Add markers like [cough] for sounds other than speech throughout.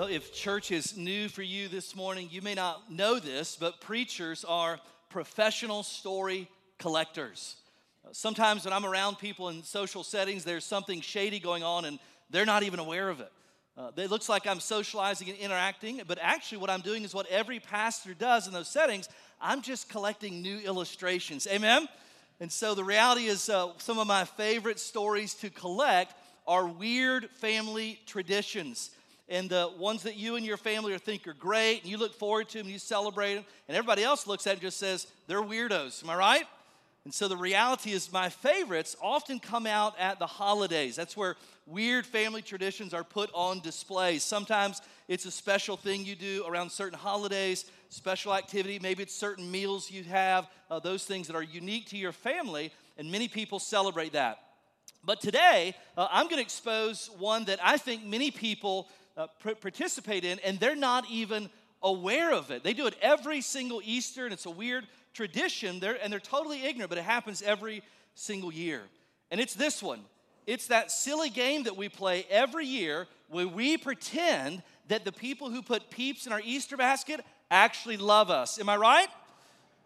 Well, if church is new for you this morning, you may not know this, but preachers are professional story collectors. Sometimes when I'm around people in social settings, there's something shady going on and they're not even aware of it. Uh, it looks like I'm socializing and interacting, but actually, what I'm doing is what every pastor does in those settings. I'm just collecting new illustrations. Amen? And so the reality is, uh, some of my favorite stories to collect are weird family traditions and the ones that you and your family think are great, and you look forward to them, and you celebrate them, and everybody else looks at it and just says, they're weirdos. Am I right? And so the reality is, my favorites often come out at the holidays. That's where weird family traditions are put on display. Sometimes it's a special thing you do around certain holidays, special activity. Maybe it's certain meals you have, uh, those things that are unique to your family, and many people celebrate that. But today, uh, I'm going to expose one that I think many people uh, participate in, and they're not even aware of it. They do it every single Easter, and it's a weird tradition, they're, and they're totally ignorant, but it happens every single year. And it's this one it's that silly game that we play every year where we pretend that the people who put peeps in our Easter basket actually love us. Am I right?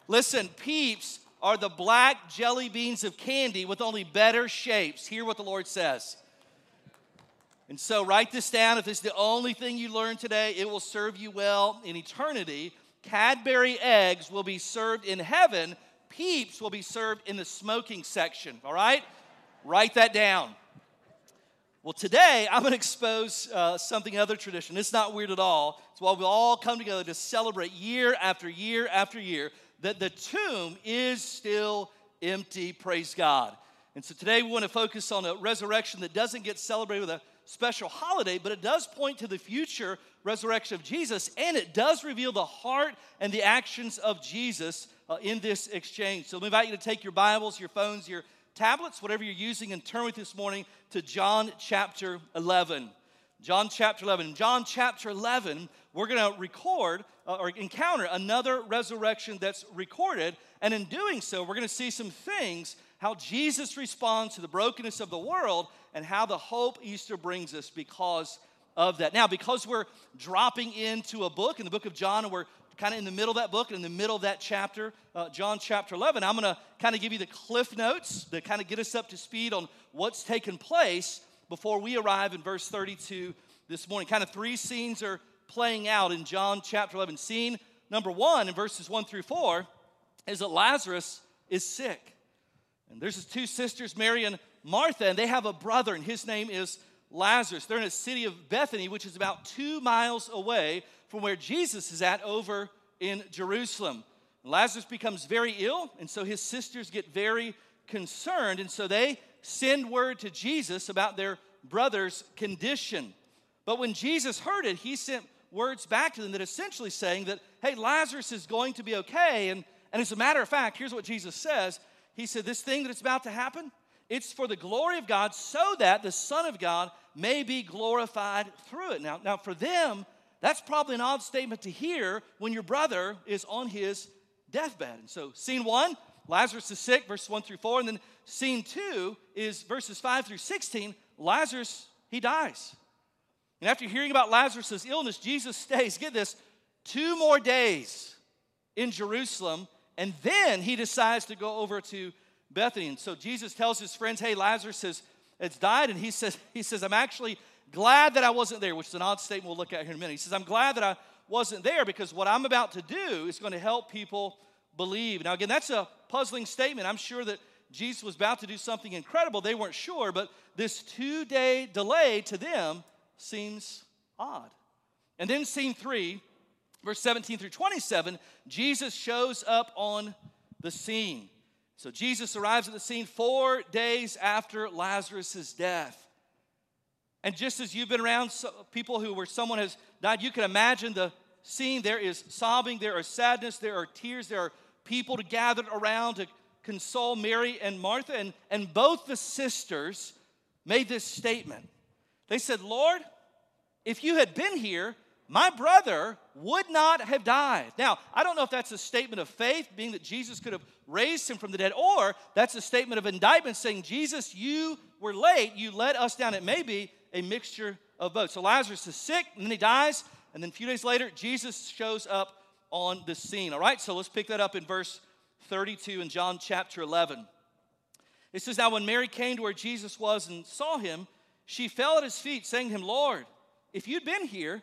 Listen, peeps are the black jelly beans of candy with only better shapes. Hear what the Lord says. And so, write this down. If this is the only thing you learn today, it will serve you well in eternity. Cadbury eggs will be served in heaven, peeps will be served in the smoking section. All right? Write that down. Well, today I'm going to expose uh, something other tradition. It's not weird at all. It's why we all come together to celebrate year after year after year that the tomb is still empty. Praise God. And so today we want to focus on a resurrection that doesn't get celebrated with a special holiday, but it does point to the future resurrection of Jesus, and it does reveal the heart and the actions of Jesus uh, in this exchange. So, we invite you to take your Bibles, your phones, your tablets, whatever you're using, and turn with this morning to John chapter 11. John chapter 11. In John chapter 11, we're going to record uh, or encounter another resurrection that's recorded. And in doing so, we're going to see some things how Jesus responds to the brokenness of the world and how the hope Easter brings us because of that. Now, because we're dropping into a book, in the book of John, and we're kind of in the middle of that book and in the middle of that chapter, uh, John chapter 11, I'm going to kind of give you the cliff notes that kind of get us up to speed on what's taken place before we arrive in verse 32 this morning. Kind of three scenes are playing out in John chapter 11. Scene number one in verses 1 through 4 is that Lazarus is sick. And there's his two sisters, Mary and Martha, and they have a brother, and his name is Lazarus. They're in a city of Bethany, which is about two miles away from where Jesus is at over in Jerusalem. Lazarus becomes very ill, and so his sisters get very concerned, and so they send word to Jesus about their brother's condition. But when Jesus heard it, he sent words back to them that essentially saying that, hey, Lazarus is going to be okay. And, and as a matter of fact, here's what Jesus says he said, This thing that's about to happen, it's for the glory of God so that the Son of God may be glorified through it. Now, now for them, that's probably an odd statement to hear when your brother is on his deathbed. And so, scene one, Lazarus is sick, verses one through four. And then scene two is verses five through 16. Lazarus, he dies. And after hearing about Lazarus' illness, Jesus stays, get this, two more days in Jerusalem and then he decides to go over to Bethany. And so Jesus tells his friends, Hey, Lazarus has, has died. And he says, he says, I'm actually glad that I wasn't there, which is an odd statement we'll look at here in a minute. He says, I'm glad that I wasn't there because what I'm about to do is going to help people believe. Now, again, that's a puzzling statement. I'm sure that Jesus was about to do something incredible. They weren't sure, but this two day delay to them seems odd. And then, scene three, verse 17 through 27, Jesus shows up on the scene. So Jesus arrives at the scene four days after Lazarus' death. And just as you've been around people who where someone has died, you can imagine the scene. There is sobbing, there are sadness, there are tears, there are people gathered around to console Mary and Martha. And, and both the sisters made this statement. They said, Lord, if you had been here, my brother would not have died. Now, I don't know if that's a statement of faith, being that Jesus could have raised him from the dead, or that's a statement of indictment saying, Jesus, you were late, you let us down. It may be a mixture of both. So Lazarus is sick, and then he dies, and then a few days later, Jesus shows up on the scene. All right, so let's pick that up in verse 32 in John chapter 11. It says, Now when Mary came to where Jesus was and saw him, she fell at his feet, saying to him, Lord, if you'd been here,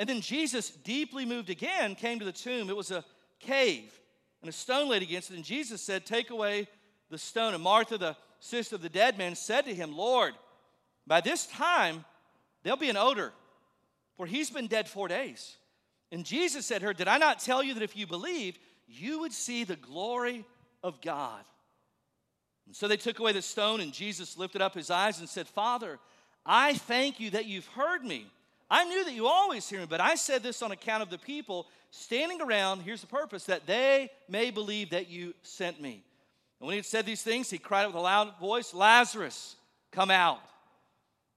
And then Jesus, deeply moved again, came to the tomb. It was a cave, and a stone laid against it. And Jesus said, Take away the stone. And Martha, the sister of the dead man, said to him, Lord, by this time there'll be an odor, for he's been dead four days. And Jesus said to her, Did I not tell you that if you believed, you would see the glory of God? And so they took away the stone, and Jesus lifted up his eyes and said, Father, I thank you that you've heard me. I knew that you always hear me, but I said this on account of the people standing around. Here's the purpose that they may believe that you sent me. And when he had said these things, he cried out with a loud voice, Lazarus, come out.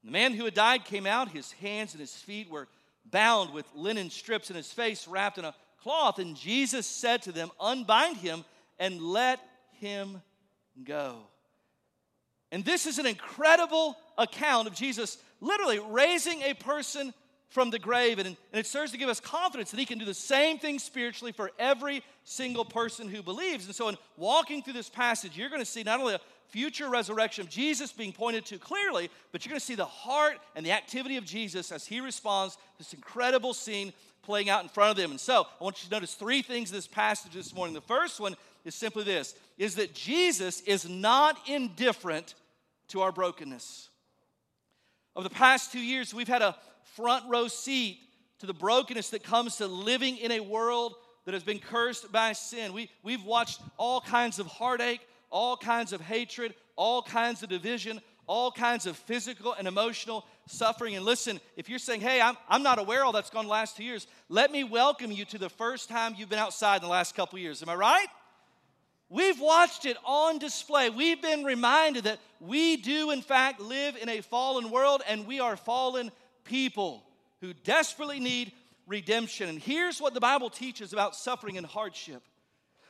The man who had died came out. His hands and his feet were bound with linen strips, and his face wrapped in a cloth. And Jesus said to them, Unbind him and let him go. And this is an incredible account of Jesus literally raising a person from the grave. And, and it serves to give us confidence that He can do the same thing spiritually for every single person who believes. And so, in walking through this passage, you're going to see not only a future resurrection of Jesus being pointed to clearly, but you're going to see the heart and the activity of Jesus as He responds to this incredible scene playing out in front of them. And so, I want you to notice three things in this passage this morning. The first one is simply this is that Jesus is not indifferent to our brokenness. Over the past two years, we've had a front row seat to the brokenness that comes to living in a world that has been cursed by sin. We, we've watched all kinds of heartache, all kinds of hatred, all kinds of division, all kinds of physical and emotional suffering. And listen, if you're saying, hey, I'm, I'm not aware all that's gone the last two years, let me welcome you to the first time you've been outside in the last couple years. Am I right? We've watched it on display. We've been reminded that we do, in fact, live in a fallen world and we are fallen people who desperately need redemption. And here's what the Bible teaches about suffering and hardship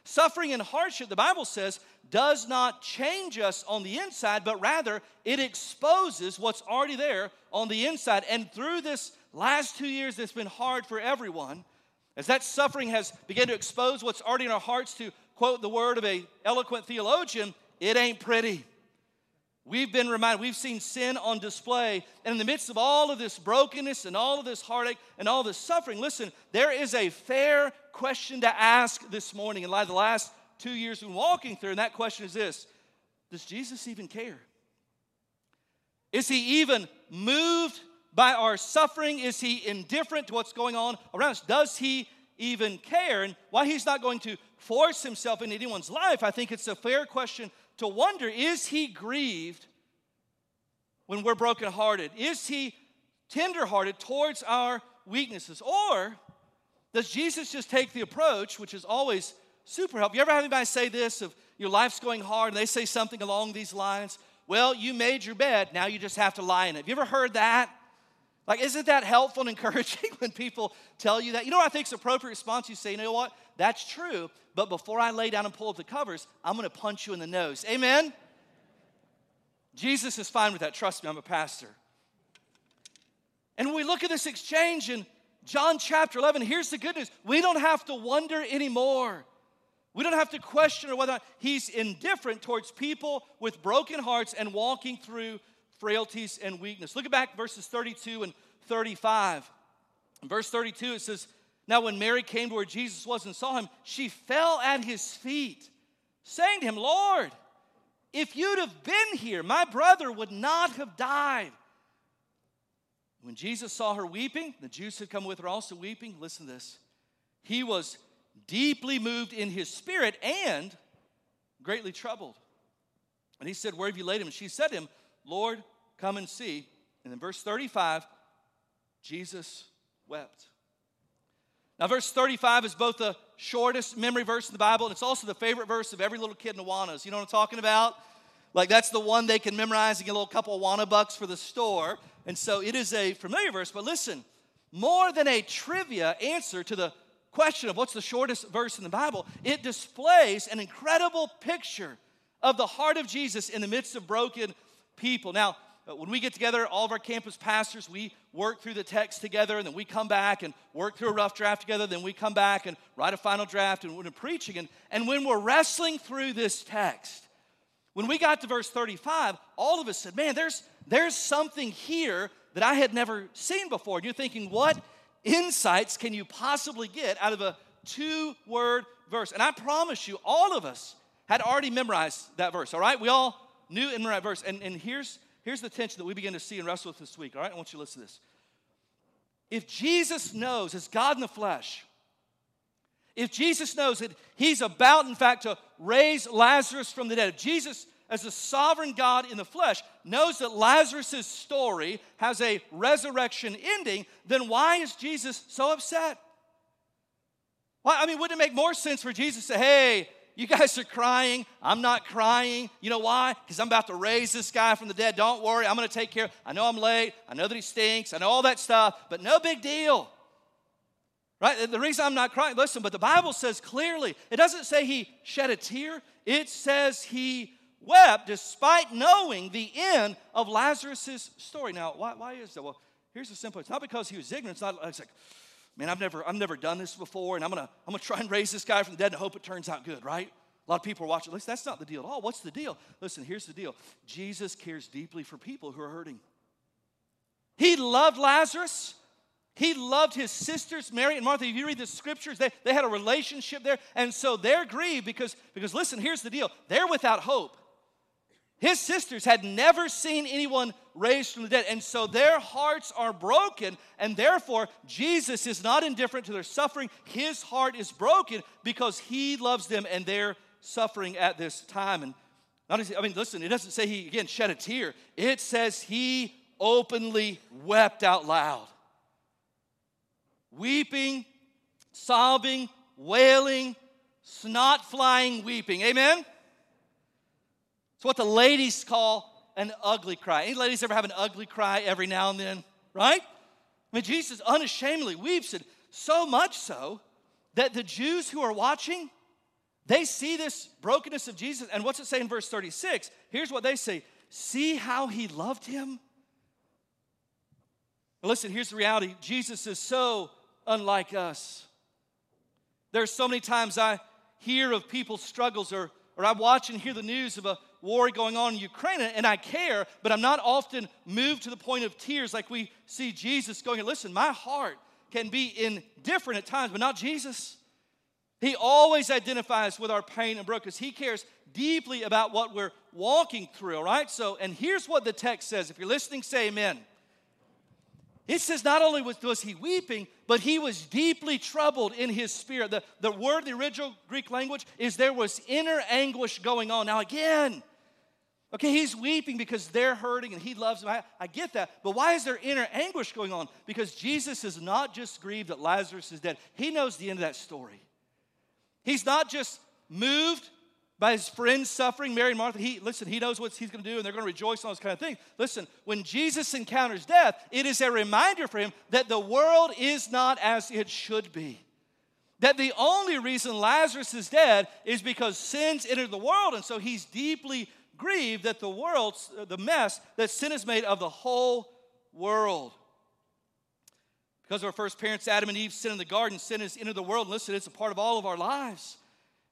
suffering and hardship, the Bible says, does not change us on the inside, but rather it exposes what's already there on the inside. And through this last two years it's been hard for everyone, as that suffering has begun to expose what's already in our hearts to quote the word of a eloquent theologian, it ain't pretty. We've been reminded, we've seen sin on display. And in the midst of all of this brokenness and all of this heartache and all this suffering, listen, there is a fair question to ask this morning in light of the last two years we've been walking through. And that question is this Does Jesus even care? Is he even moved by our suffering? Is he indifferent to what's going on around us? Does he even care? And why he's not going to force himself into anyone's life, I think it's a fair question to wonder is he grieved when we're brokenhearted? Is he tenderhearted towards our weaknesses? Or does Jesus just take the approach, which is always super helpful? You ever have anybody say this of your life's going hard and they say something along these lines? Well, you made your bed, now you just have to lie in it. Have you ever heard that? Like, isn't that helpful and [laughs] encouraging when people tell you that? You know what I think is appropriate response? You say, you know what? That's true, but before I lay down and pull up the covers, I'm gonna punch you in the nose. Amen? Jesus is fine with that. Trust me, I'm a pastor. And when we look at this exchange in John chapter 11, here's the good news we don't have to wonder anymore. We don't have to question whether he's indifferent towards people with broken hearts and walking through frailties and weakness. Look at back verses 32 and 35. In verse 32, it says, Now when Mary came to where Jesus was and saw him, she fell at his feet, saying to him, Lord, if you'd have been here, my brother would not have died. When Jesus saw her weeping, the Jews had come with her also weeping. Listen to this. He was deeply moved in his spirit and greatly troubled. And he said, Where have you laid him? And she said to him, Lord, come and see. And in verse 35, Jesus wept. Now, verse 35 is both the shortest memory verse in the Bible, and it's also the favorite verse of every little kid in Awanas. You know what I'm talking about? Like, that's the one they can memorize and get a little couple Awana bucks for the store. And so it is a familiar verse, but listen, more than a trivia answer to the question of what's the shortest verse in the Bible, it displays an incredible picture of the heart of Jesus in the midst of broken people. Now, Uh, when we get together, all of our campus pastors, we work through the text together, and then we come back and work through a rough draft together. Then we come back and write a final draft and we're preaching. And, and when we're wrestling through this text, when we got to verse 35, all of us said, Man, there's, there's something here that I had never seen before. And you're thinking, What insights can you possibly get out of a two word verse? And I promise you, all of us had already memorized that verse, all right? We all knew and memorized verse. And, and here's, here's the tension that we begin to see and wrestle with this week, all right? I want you to listen to this. If Jesus knows, as God in the flesh, if Jesus knows that he's about, in fact, to raise Lazarus from the dead, if Jesus, as a sovereign God in the flesh, knows that Lazarus' story has a resurrection ending, then why is Jesus so upset? Why, I mean, wouldn't it make more sense for Jesus to say, hey, you guys are crying. I'm not crying. You know why? Because I'm about to raise this guy from the dead. Don't worry. I'm going to take care. I know I'm late. I know that he stinks. I know all that stuff, but no big deal. Right? The reason I'm not crying, listen, but the Bible says clearly, it doesn't say he shed a tear, it says he wept despite knowing the end of Lazarus' story. Now, why, why is that? Well, here's the simple it's not because he was ignorant, it's not it's like, man, I've never, I've never done this before, and I'm gonna, I'm gonna try and raise this guy from the dead and hope it turns out good, right? A lot of people are watching. Listen, that's not the deal at all. What's the deal? Listen, here's the deal Jesus cares deeply for people who are hurting. He loved Lazarus. He loved his sisters, Mary and Martha. If you read the scriptures, they, they had a relationship there. And so they're grieved because, because, listen, here's the deal they're without hope. His sisters had never seen anyone raised from the dead, and so their hearts are broken, and therefore Jesus is not indifferent to their suffering. His heart is broken because he loves them and they're suffering at this time. And not I mean, listen, it doesn't say he again shed a tear, it says he openly wept out loud weeping, sobbing, wailing, snot flying, weeping. Amen? It's what the ladies call an ugly cry. Any ladies ever have an ugly cry every now and then, right? I mean, Jesus unashamedly weeps, and so much so that the Jews who are watching, they see this brokenness of Jesus. And what's it say in verse 36? Here's what they say See how he loved him? listen, here's the reality Jesus is so unlike us. There's so many times I hear of people's struggles or, or I watch and hear the news of a war going on in Ukraine and I care, but I'm not often moved to the point of tears like we see Jesus going. Listen, my heart can be indifferent at times, but not Jesus. He always identifies with our pain and brokenness. He cares deeply about what we're walking through, all right? So, and here's what the text says. If you're listening, say amen. It says not only was, was he weeping, but he was deeply troubled in his spirit. The, the word, the original Greek language, is there was inner anguish going on. Now, again, okay, he's weeping because they're hurting and he loves them. I, I get that. But why is there inner anguish going on? Because Jesus is not just grieved that Lazarus is dead, he knows the end of that story. He's not just moved by his friends suffering, Mary and Martha, he listen, he knows what he's going to do and they're going to rejoice on those kind of things. Listen, when Jesus encounters death, it is a reminder for him that the world is not as it should be. That the only reason Lazarus is dead is because sins entered the world, and so he's deeply grieved that the world, uh, the mess that sin has made of the whole world. Because of our first parents, Adam and Eve, sin in the garden, sin has entered the world. And listen, it's a part of all of our lives.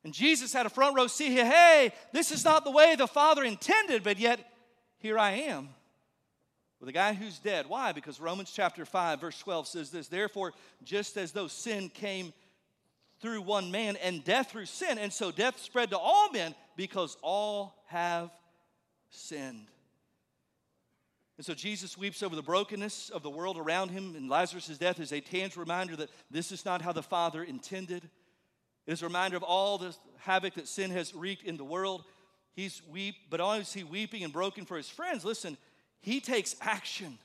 And Jesus had a front row seat here. Hey, this is not the way the Father intended, but yet here I am with a guy who's dead. Why? Because Romans chapter 5, verse 12 says this Therefore, just as though sin came through one man and death through sin, and so death spread to all men because all have sinned. And so Jesus weeps over the brokenness of the world around him, and Lazarus' death is a tangible reminder that this is not how the Father intended. It is a reminder of all the havoc that sin has wreaked in the world. He's weep, but only is he weeping and broken for his friends. Listen, he takes action.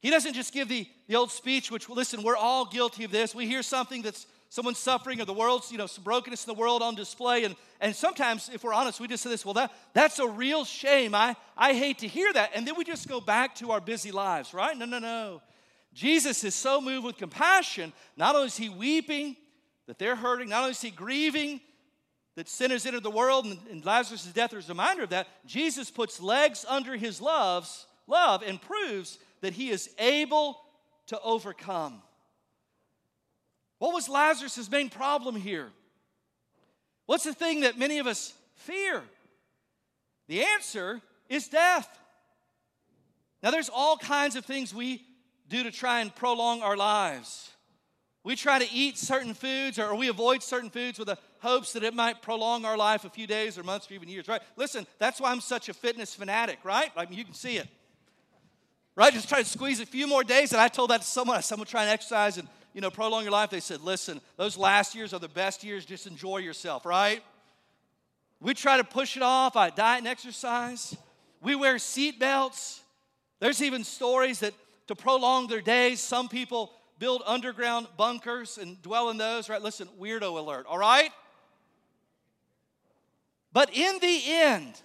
He doesn't just give the, the old speech, which, listen, we're all guilty of this. We hear something that's someone's suffering or the world's, you know, some brokenness in the world on display. And, and sometimes, if we're honest, we just say this, well, that, that's a real shame. I, I hate to hear that. And then we just go back to our busy lives, right? No, no, no. Jesus is so moved with compassion. Not only is he weeping that they're hurting, not only is he grieving that sinners entered the world and, and Lazarus' death is a reminder of that, Jesus puts legs under his loves, love and proves that he is able to overcome. What was Lazarus' main problem here? What's the thing that many of us fear? The answer is death. Now, there's all kinds of things we do to try and prolong our lives. We try to eat certain foods or we avoid certain foods with the hopes that it might prolong our life a few days or months or even years, right? Listen, that's why I'm such a fitness fanatic, right? Like you can see it. Right? Just try to squeeze a few more days. And I told that to someone, I said, someone trying to exercise and you know, prolong your life, they said, listen, those last years are the best years, just enjoy yourself, right? We try to push it off. I diet and exercise. We wear seat belts. There's even stories that to prolong their days, some people build underground bunkers and dwell in those, right? Listen, weirdo alert, all right? But in the end,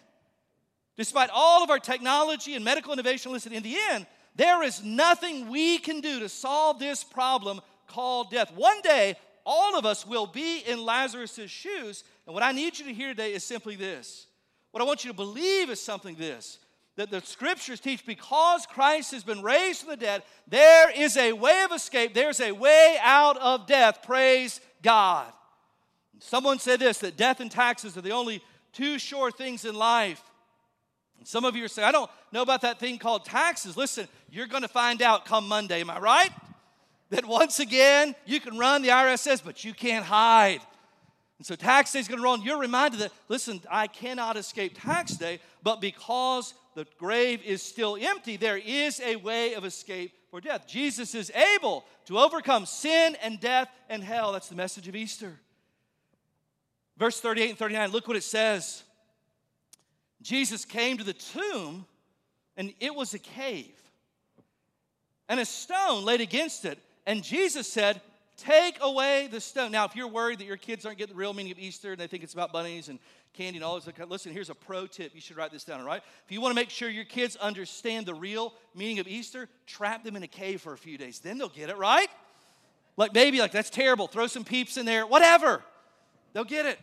despite all of our technology and medical innovation, listen, in the end, there is nothing we can do to solve this problem called death. One day, all of us will be in Lazarus' shoes. And what I need you to hear today is simply this. What I want you to believe is something this that the scriptures teach because Christ has been raised from the dead, there is a way of escape, there's a way out of death. Praise God. Someone said this that death and taxes are the only two sure things in life. Some of you are saying, I don't know about that thing called taxes. Listen, you're going to find out come Monday, am I right? that once again you can run the IRS says, but you can't hide. And so tax day is going to roll, and you're reminded that, listen, I cannot escape tax day, but because the grave is still empty, there is a way of escape for death. Jesus is able to overcome sin and death and hell. That's the message of Easter. Verse 38 and 39, look what it says. Jesus came to the tomb, and it was a cave, and a stone laid against it. And Jesus said, Take away the stone. Now, if you're worried that your kids aren't getting the real meaning of Easter and they think it's about bunnies and candy and all this, listen, here's a pro tip. You should write this down, all right? If you want to make sure your kids understand the real meaning of Easter, trap them in a cave for a few days. Then they'll get it, right? Like, maybe, like, that's terrible. Throw some peeps in there, whatever. They'll get it.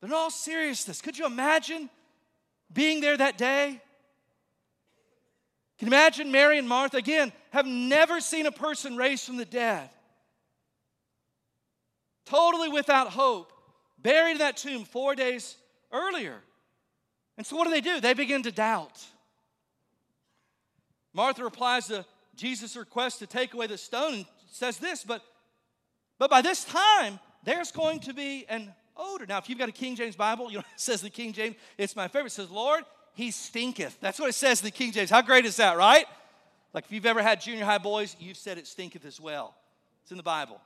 But in all seriousness, could you imagine being there that day? Can you imagine Mary and Martha, again, have never seen a person raised from the dead? Totally without hope, buried in that tomb four days earlier. And so, what do they do? They begin to doubt. Martha replies to Jesus' request to take away the stone and says this, but, but by this time, there's going to be an odor. Now, if you've got a King James Bible, you know, [laughs] it says the King James, it's my favorite. It says, Lord, he stinketh. That's what it says in the King James. How great is that, right? Like if you've ever had junior high boys, you've said it stinketh as well. It's in the Bible.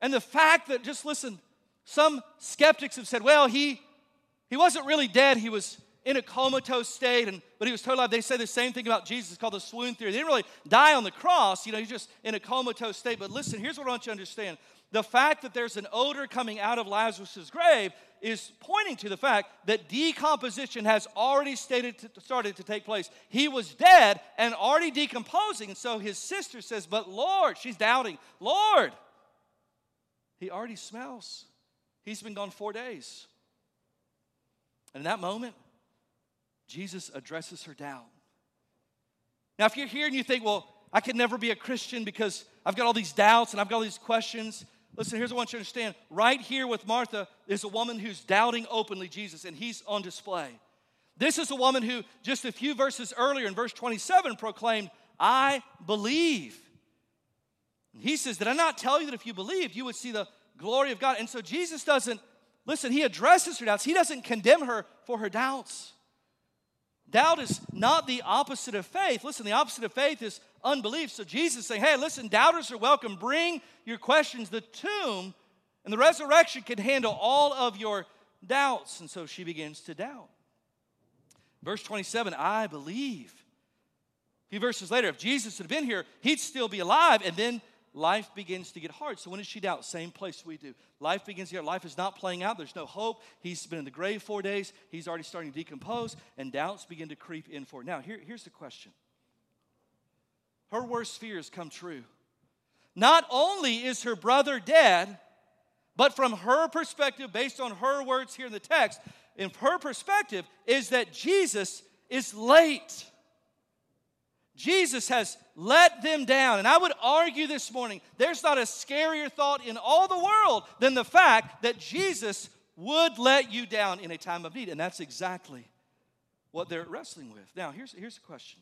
And the fact that, just listen, some skeptics have said, well, he, he wasn't really dead. He was in a comatose state, and, but he was totally alive. They say the same thing about Jesus. It's called the swoon theory. They didn't really die on the cross. You know, he's just in a comatose state. But listen, here's what I want you to understand. The fact that there's an odor coming out of Lazarus' grave is pointing to the fact that decomposition has already to, started to take place. He was dead and already decomposing. And so his sister says, But Lord, she's doubting, Lord, he already smells. He's been gone four days. And in that moment, Jesus addresses her doubt. Now, if you're here and you think, Well, I could never be a Christian because I've got all these doubts and I've got all these questions. Listen, here's what I want you to understand. Right here with Martha is a woman who's doubting openly Jesus, and he's on display. This is a woman who, just a few verses earlier in verse 27, proclaimed, I believe. And he says, Did I not tell you that if you believed, you would see the glory of God? And so Jesus doesn't, listen, he addresses her doubts. He doesn't condemn her for her doubts. Doubt is not the opposite of faith. Listen, the opposite of faith is unbelief. So Jesus saying, hey, listen, doubters are welcome. Bring your questions. The tomb and the resurrection can handle all of your doubts. And so she begins to doubt. Verse 27 I believe. A few verses later, if Jesus had been here, he'd still be alive. And then life begins to get hard. So when does she doubt? Same place we do. Life begins here. Life is not playing out. There's no hope. He's been in the grave four days. He's already starting to decompose, and doubts begin to creep in for. Now, here, here's the question. Her worst fears come true. Not only is her brother dead, but from her perspective, based on her words here in the text, in her perspective, is that Jesus is late. Jesus has let them down. And I would argue this morning there's not a scarier thought in all the world than the fact that Jesus would let you down in a time of need. And that's exactly what they're wrestling with. Now, here's, here's a question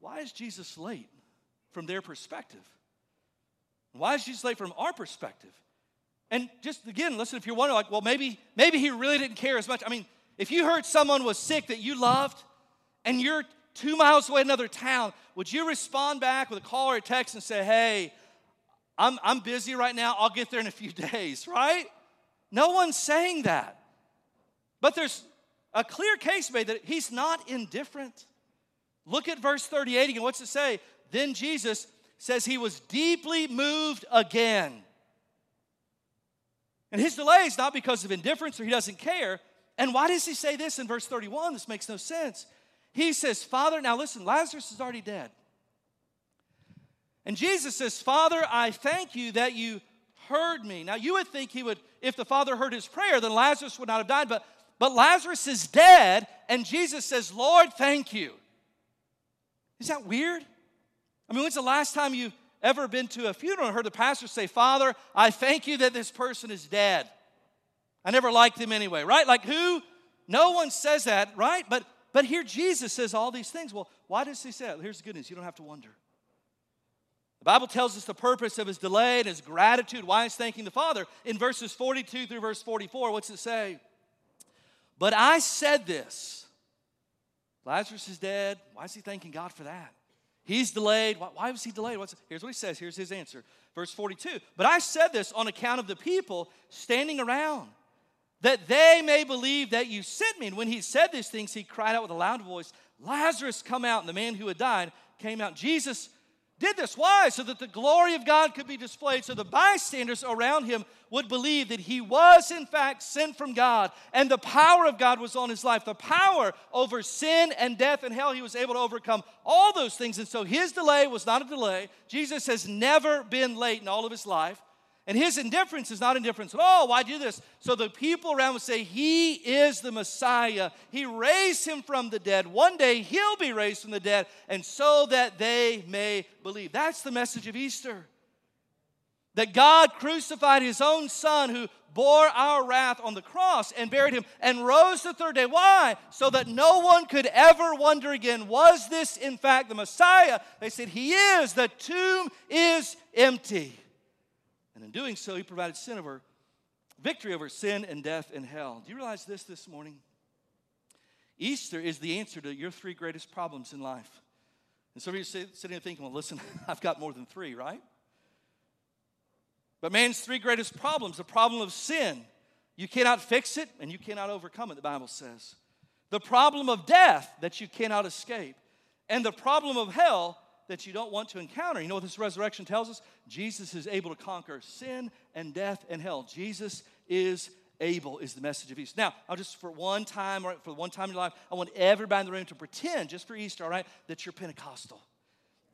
Why is Jesus late from their perspective? Why is Jesus late from our perspective? And just again, listen, if you're wondering, like, well, maybe, maybe he really didn't care as much. I mean, if you heard someone was sick that you loved, and you're two miles away, in another town, would you respond back with a call or a text and say, hey, I'm, I'm busy right now, I'll get there in a few [laughs] days, right? No one's saying that. But there's a clear case made that he's not indifferent. Look at verse 38 again. What's it say? Then Jesus says he was deeply moved again. And his delay is not because of indifference or he doesn't care. And why does he say this in verse 31? This makes no sense. He says, Father, now listen, Lazarus is already dead. And Jesus says, Father, I thank you that you heard me. Now you would think he would, if the Father heard his prayer, then Lazarus would not have died. But, but Lazarus is dead, and Jesus says, Lord, thank you. Is that weird? I mean, when's the last time you've ever been to a funeral and heard the pastor say, Father, I thank you that this person is dead? I never liked him anyway, right? Like who? No one says that, right? But but here Jesus says all these things. Well, why does he say it? Here's the good news you don't have to wonder. The Bible tells us the purpose of his delay and his gratitude, why he's thanking the Father. In verses 42 through verse 44, what's it say? But I said this Lazarus is dead. Why is he thanking God for that? He's delayed. Why, why was he delayed? What's, here's what he says. Here's his answer. Verse 42. But I said this on account of the people standing around that they may believe that you sent me. And when he said these things, he cried out with a loud voice, Lazarus, come out. And the man who had died came out. Jesus did this. Why? So that the glory of God could be displayed, so the bystanders around him would believe that he was, in fact, sent from God, and the power of God was on his life. The power over sin and death and hell, he was able to overcome all those things. And so his delay was not a delay. Jesus has never been late in all of his life. And his indifference is not indifference at all. Why do this? So the people around would say, He is the Messiah. He raised him from the dead. One day he'll be raised from the dead, and so that they may believe. That's the message of Easter. That God crucified his own son who bore our wrath on the cross and buried him and rose the third day. Why? So that no one could ever wonder again, was this in fact the Messiah? They said, He is. The tomb is empty. And in doing so, he provided sin over victory over sin and death and hell. Do you realize this this morning? Easter is the answer to your three greatest problems in life. And some of you sitting there thinking, well, listen, [laughs] I've got more than three, right? But man's three greatest problems the problem of sin, you cannot fix it and you cannot overcome it, the Bible says. The problem of death that you cannot escape. And the problem of hell that you don't want to encounter. You know what this resurrection tells us? Jesus is able to conquer sin and death and hell. Jesus is able is the message of Easter. Now, I'll just for one time, or for one time in your life, I want everybody in the room to pretend, just for Easter, all right, that you're Pentecostal.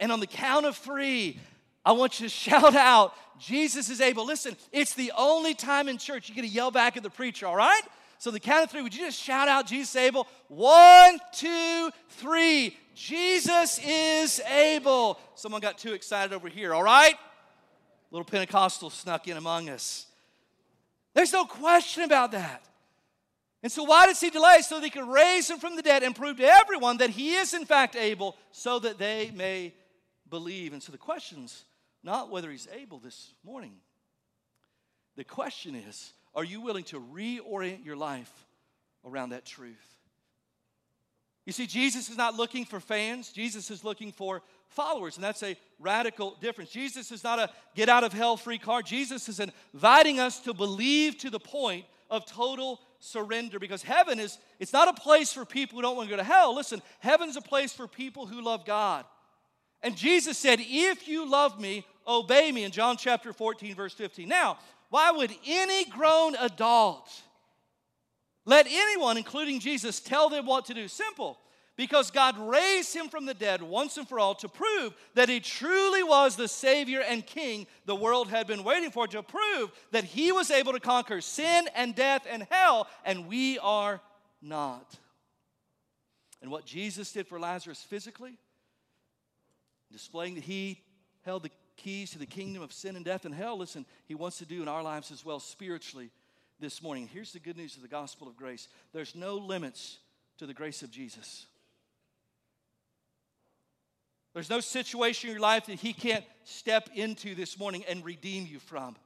And on the count of three, I want you to [laughs] shout out, Jesus is able. Listen, it's the only time in church you get to yell back at the preacher, all right? So the count of three, would you just shout out Jesus able? One, two, three. Jesus is able. Someone got too excited over here, all right? Little Pentecostal snuck in among us. There's no question about that. And so, why does he delay? So that he can raise him from the dead and prove to everyone that he is, in fact, able, so that they may believe. And so, the question's not whether he's able this morning. The question is, are you willing to reorient your life around that truth? You see, Jesus is not looking for fans, Jesus is looking for followers, and that's a radical difference. Jesus is not a get out of hell free card. Jesus is inviting us to believe to the point of total surrender because heaven is it's not a place for people who don't want to go to hell. Listen, heaven's a place for people who love God. And Jesus said, "If you love me, obey me." In John chapter 14 verse 15. Now, why would any grown adult let anyone including Jesus tell them what to do? Simple because God raised him from the dead once and for all to prove that he truly was the Savior and King the world had been waiting for, to prove that he was able to conquer sin and death and hell, and we are not. And what Jesus did for Lazarus physically, displaying that he held the keys to the kingdom of sin and death and hell, listen, he wants to do in our lives as well spiritually this morning. Here's the good news of the gospel of grace there's no limits to the grace of Jesus. There's no situation in your life that He can't step into this morning and redeem you from.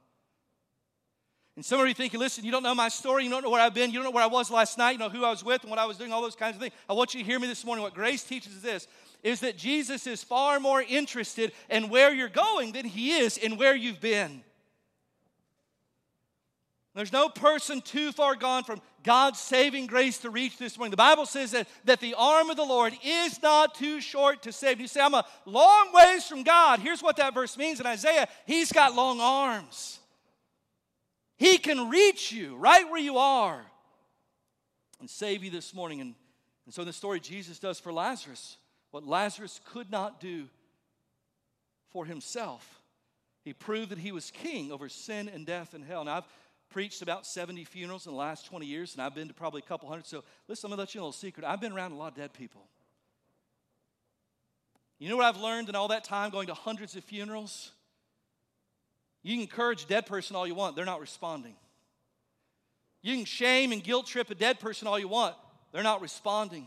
And some of you thinking, listen, you don't know my story, you don't know where I've been, you don't know where I was last night, you know who I was with and what I was doing, all those kinds of things. I want you to hear me this morning. What grace teaches is this is that Jesus is far more interested in where you're going than he is in where you've been. There's no person too far gone from God's saving grace to reach this morning. The Bible says that, that the arm of the Lord is not too short to save. You say, I'm a long ways from God. Here's what that verse means in Isaiah He's got long arms. He can reach you right where you are and save you this morning. And, and so, in the story, Jesus does for Lazarus what Lazarus could not do for himself. He proved that he was king over sin and death and hell. Now, I've preached about 70 funerals in the last 20 years, and I've been to probably a couple hundred. So, listen, I'm gonna let you know a little secret. I've been around a lot of dead people. You know what I've learned in all that time going to hundreds of funerals? You can encourage a dead person all you want, they're not responding. You can shame and guilt trip a dead person all you want, they're not responding.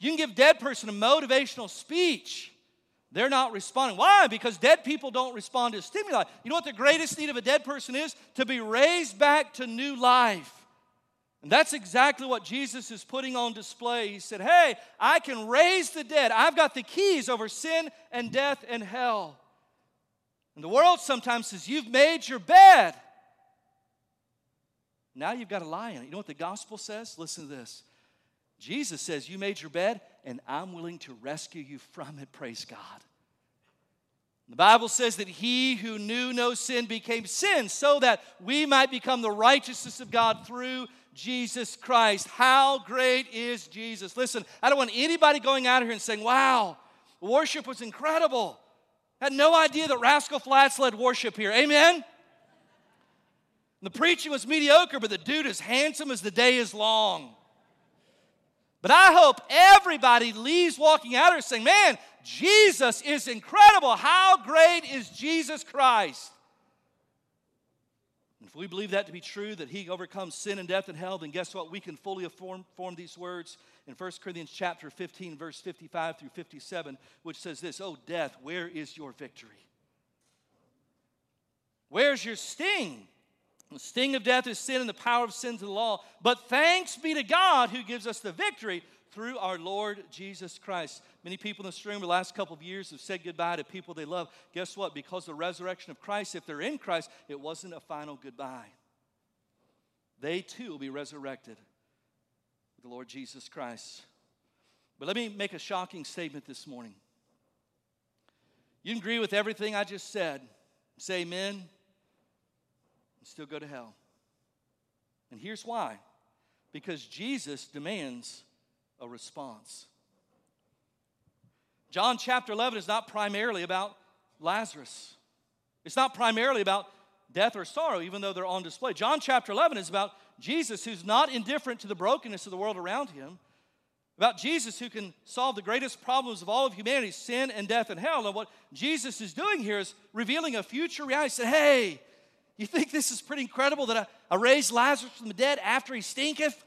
You can give dead person a motivational speech, they're not responding. Why? Because dead people don't respond to stimuli. You know what the greatest need of a dead person is? To be raised back to new life. And that's exactly what Jesus is putting on display. He said, Hey, I can raise the dead. I've got the keys over sin and death and hell. And the world sometimes says, You've made your bed. Now you've got to lie in it. You know what the gospel says? Listen to this. Jesus says, You made your bed, and I'm willing to rescue you from it. Praise God. The Bible says that he who knew no sin became sin so that we might become the righteousness of God through Jesus Christ. How great is Jesus? Listen, I don't want anybody going out here and saying, Wow, worship was incredible. I had no idea that Rascal Flatts led worship here. Amen? The preaching was mediocre, but the dude is handsome as the day is long. But I hope everybody leaves walking out here saying, Man, Jesus is incredible. How great is Jesus Christ? if we believe that to be true, that he overcomes sin and death and hell, then guess what? We can fully form, form these words in 1 Corinthians chapter 15, verse 55 through 57, which says this Oh, death, where is your victory? Where's your sting? The sting of death is sin and the power of sin to the law. But thanks be to God who gives us the victory through our Lord Jesus Christ. Many people in this room the last couple of years have said goodbye to people they love. Guess what? Because the resurrection of Christ, if they're in Christ, it wasn't a final goodbye. They too will be resurrected with the Lord Jesus Christ. But let me make a shocking statement this morning. You can agree with everything I just said. Say amen and still go to hell. And here's why because Jesus demands a response. John chapter 11 is not primarily about Lazarus, it's not primarily about death or sorrow, even though they're on display. John chapter 11 is about Jesus who's not indifferent to the brokenness of the world around him, about Jesus who can solve the greatest problems of all of humanity sin and death and hell. And what Jesus is doing here is revealing a future reality. He said, Hey, you think this is pretty incredible that I, I raised Lazarus from the dead after he stinketh?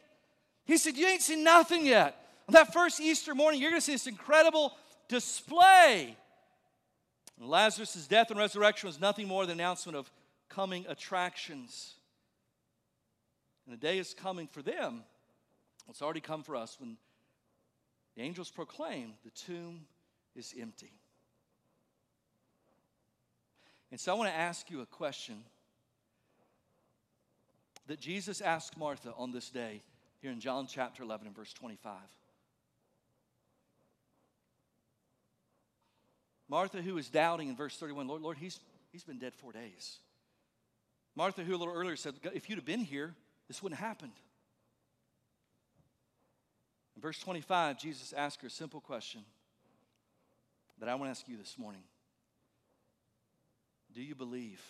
He said, You ain't seen nothing yet. On that first Easter morning, you're going to see this incredible display. And Lazarus' death and resurrection was nothing more than an announcement of coming attractions. And the day is coming for them. It's already come for us when the angels proclaim the tomb is empty. And so I want to ask you a question that Jesus asked Martha on this day here in John chapter 11 and verse 25. Martha, who is doubting in verse 31, Lord, Lord, he's, he's been dead four days. Martha, who a little earlier said, If you'd have been here, this wouldn't have happened. In verse 25, Jesus asked her a simple question that I want to ask you this morning Do you believe?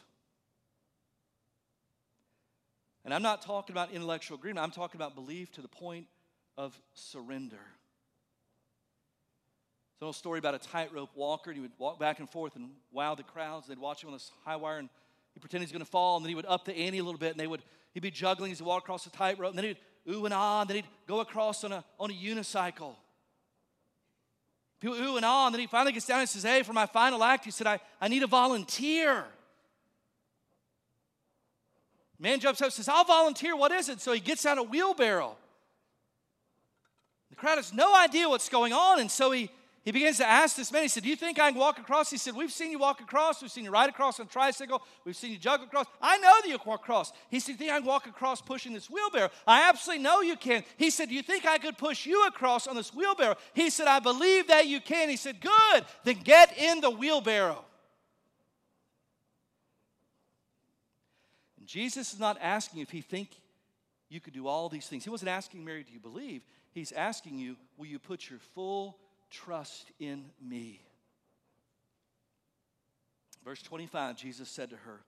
And I'm not talking about intellectual agreement, I'm talking about belief to the point of surrender. It's an old story about a tightrope walker. He would walk back and forth and wow the crowds. They'd watch him on this high wire and he'd pretend he's going to fall, and then he would up the ante a little bit, and they would he'd be juggling as he walked across the tightrope, and then he'd ooh and ah, and then he'd go across on a on a unicycle. People ooh and ah, and then he finally gets down and says, Hey, for my final act, he said, I, I need a volunteer. Man jumps up says, I'll volunteer. What is it? So he gets out a wheelbarrow. The crowd has no idea what's going on. And so he, he begins to ask this man, he said, Do you think I can walk across? He said, We've seen you walk across. We've seen you ride across on a tricycle. We've seen you juggle across. I know that you can walk across. He said, Do you think I can walk across pushing this wheelbarrow? I absolutely know you can. He said, Do you think I could push you across on this wheelbarrow? He said, I believe that you can. He said, Good. Then get in the wheelbarrow. Jesus is not asking if he think you could do all these things. He wasn't asking Mary, do you believe? He's asking you, will you put your full trust in me? Verse 25, Jesus said to her,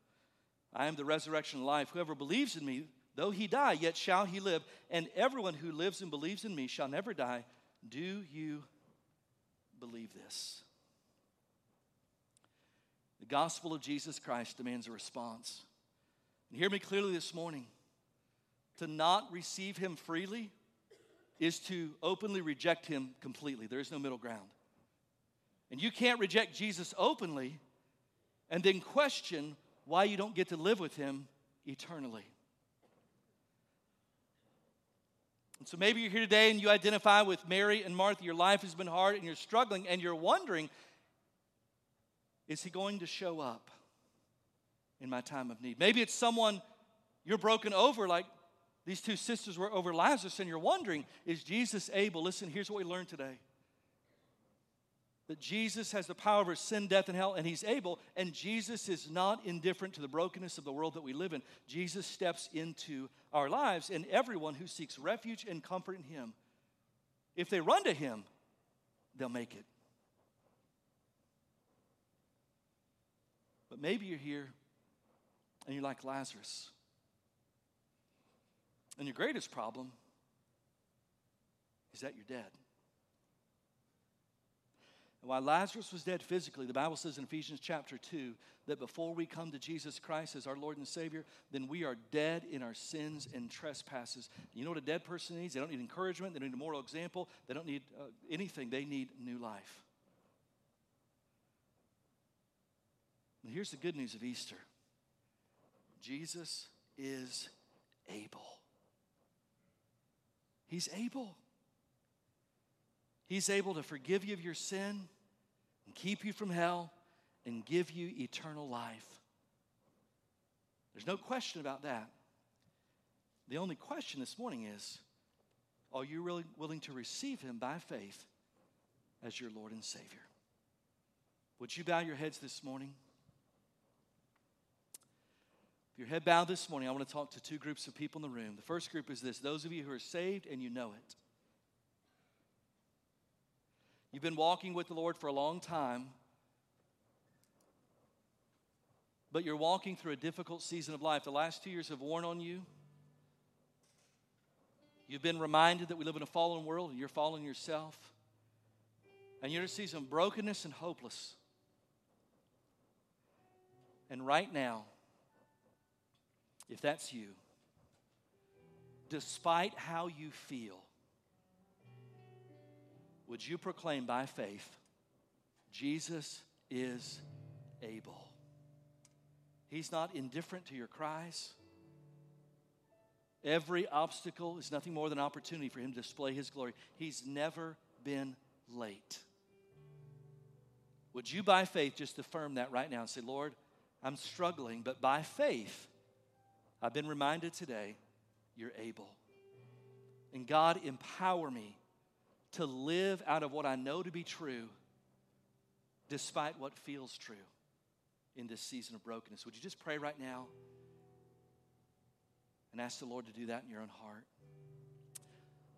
I am the resurrection and life. Whoever believes in me, though he die, yet shall he live. And everyone who lives and believes in me shall never die. Do you believe this? The gospel of Jesus Christ demands a response. And hear me clearly this morning. To not receive him freely is to openly reject him completely. There is no middle ground. And you can't reject Jesus openly and then question why you don't get to live with him eternally. And so maybe you're here today and you identify with Mary and Martha. Your life has been hard and you're struggling and you're wondering is he going to show up? In my time of need. Maybe it's someone you're broken over, like these two sisters were over Lazarus, and you're wondering, is Jesus able? Listen, here's what we learned today that Jesus has the power over sin, death, and hell, and He's able, and Jesus is not indifferent to the brokenness of the world that we live in. Jesus steps into our lives, and everyone who seeks refuge and comfort in Him, if they run to Him, they'll make it. But maybe you're here and you're like Lazarus. And your greatest problem is that you're dead. And while Lazarus was dead physically, the Bible says in Ephesians chapter 2 that before we come to Jesus Christ as our Lord and Savior, then we are dead in our sins and trespasses. You know what a dead person needs? They don't need encouragement, they don't need a moral example, they don't need uh, anything, they need new life. And here's the good news of Easter Jesus is able. He's able. He's able to forgive you of your sin and keep you from hell and give you eternal life. There's no question about that. The only question this morning is are you really willing to receive him by faith as your Lord and Savior? Would you bow your heads this morning? Your head bowed this morning, I want to talk to two groups of people in the room. The first group is this those of you who are saved and you know it. You've been walking with the Lord for a long time, but you're walking through a difficult season of life. The last two years have worn on you. You've been reminded that we live in a fallen world and you're fallen yourself. And you're in a season of brokenness and hopeless. And right now, if that's you, despite how you feel, would you proclaim by faith, Jesus is able? He's not indifferent to your cries. Every obstacle is nothing more than opportunity for him to display his glory. He's never been late. Would you, by faith, just affirm that right now and say, Lord, I'm struggling, but by faith, I've been reminded today you're able. And God, empower me to live out of what I know to be true, despite what feels true in this season of brokenness. Would you just pray right now and ask the Lord to do that in your own heart?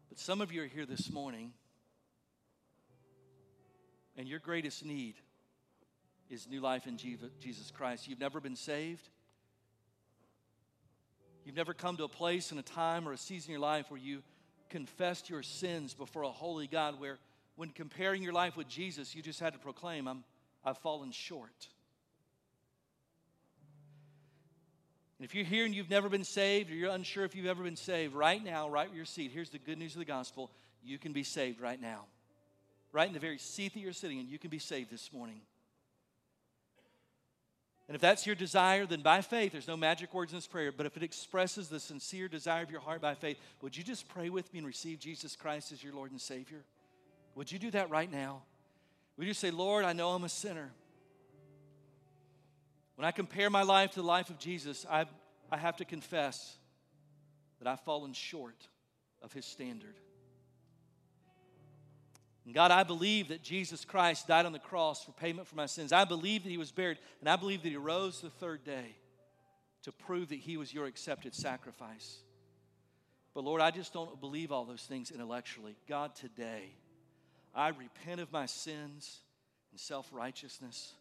But some of you are here this morning, and your greatest need is new life in Jesus Christ. You've never been saved. You've never come to a place in a time or a season in your life where you confessed your sins before a holy God, where when comparing your life with Jesus, you just had to proclaim, I'm, I've fallen short. And if you're here and you've never been saved, or you're unsure if you've ever been saved, right now, right where you're seated, here's the good news of the gospel you can be saved right now. Right in the very seat that you're sitting in, you can be saved this morning. And if that's your desire, then by faith, there's no magic words in this prayer, but if it expresses the sincere desire of your heart by faith, would you just pray with me and receive Jesus Christ as your Lord and Savior? Would you do that right now? Would you say, Lord, I know I'm a sinner. When I compare my life to the life of Jesus, I, I have to confess that I've fallen short of his standard. And God, I believe that Jesus Christ died on the cross for payment for my sins. I believe that he was buried, and I believe that he rose the third day to prove that he was your accepted sacrifice. But Lord, I just don't believe all those things intellectually. God, today, I repent of my sins and self righteousness,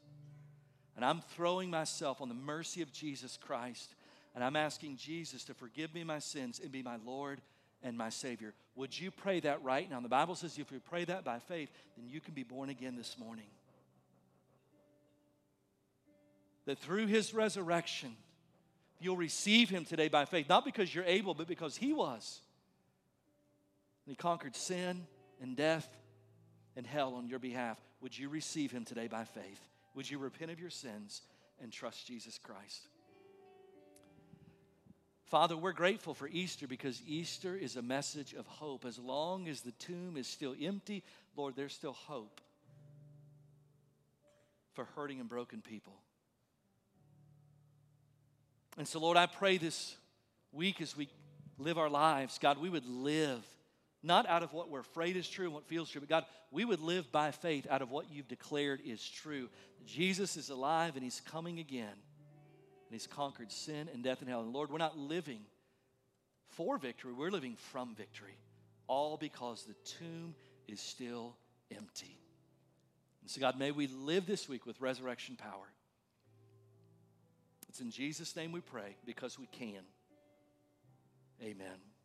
and I'm throwing myself on the mercy of Jesus Christ, and I'm asking Jesus to forgive me my sins and be my Lord and my Savior. Would you pray that right now? The Bible says if you pray that by faith, then you can be born again this morning. That through His resurrection, you'll receive Him today by faith, not because you're able, but because He was. And He conquered sin and death and hell on your behalf. Would you receive Him today by faith? Would you repent of your sins and trust Jesus Christ? Father, we're grateful for Easter because Easter is a message of hope. As long as the tomb is still empty, Lord, there's still hope for hurting and broken people. And so, Lord, I pray this week as we live our lives, God, we would live not out of what we're afraid is true and what feels true, but God, we would live by faith out of what you've declared is true. Jesus is alive and he's coming again and he's conquered sin and death and hell. And Lord, we're not living for victory, we're living from victory, all because the tomb is still empty. And so, God, may we live this week with resurrection power. It's in Jesus' name we pray because we can. Amen.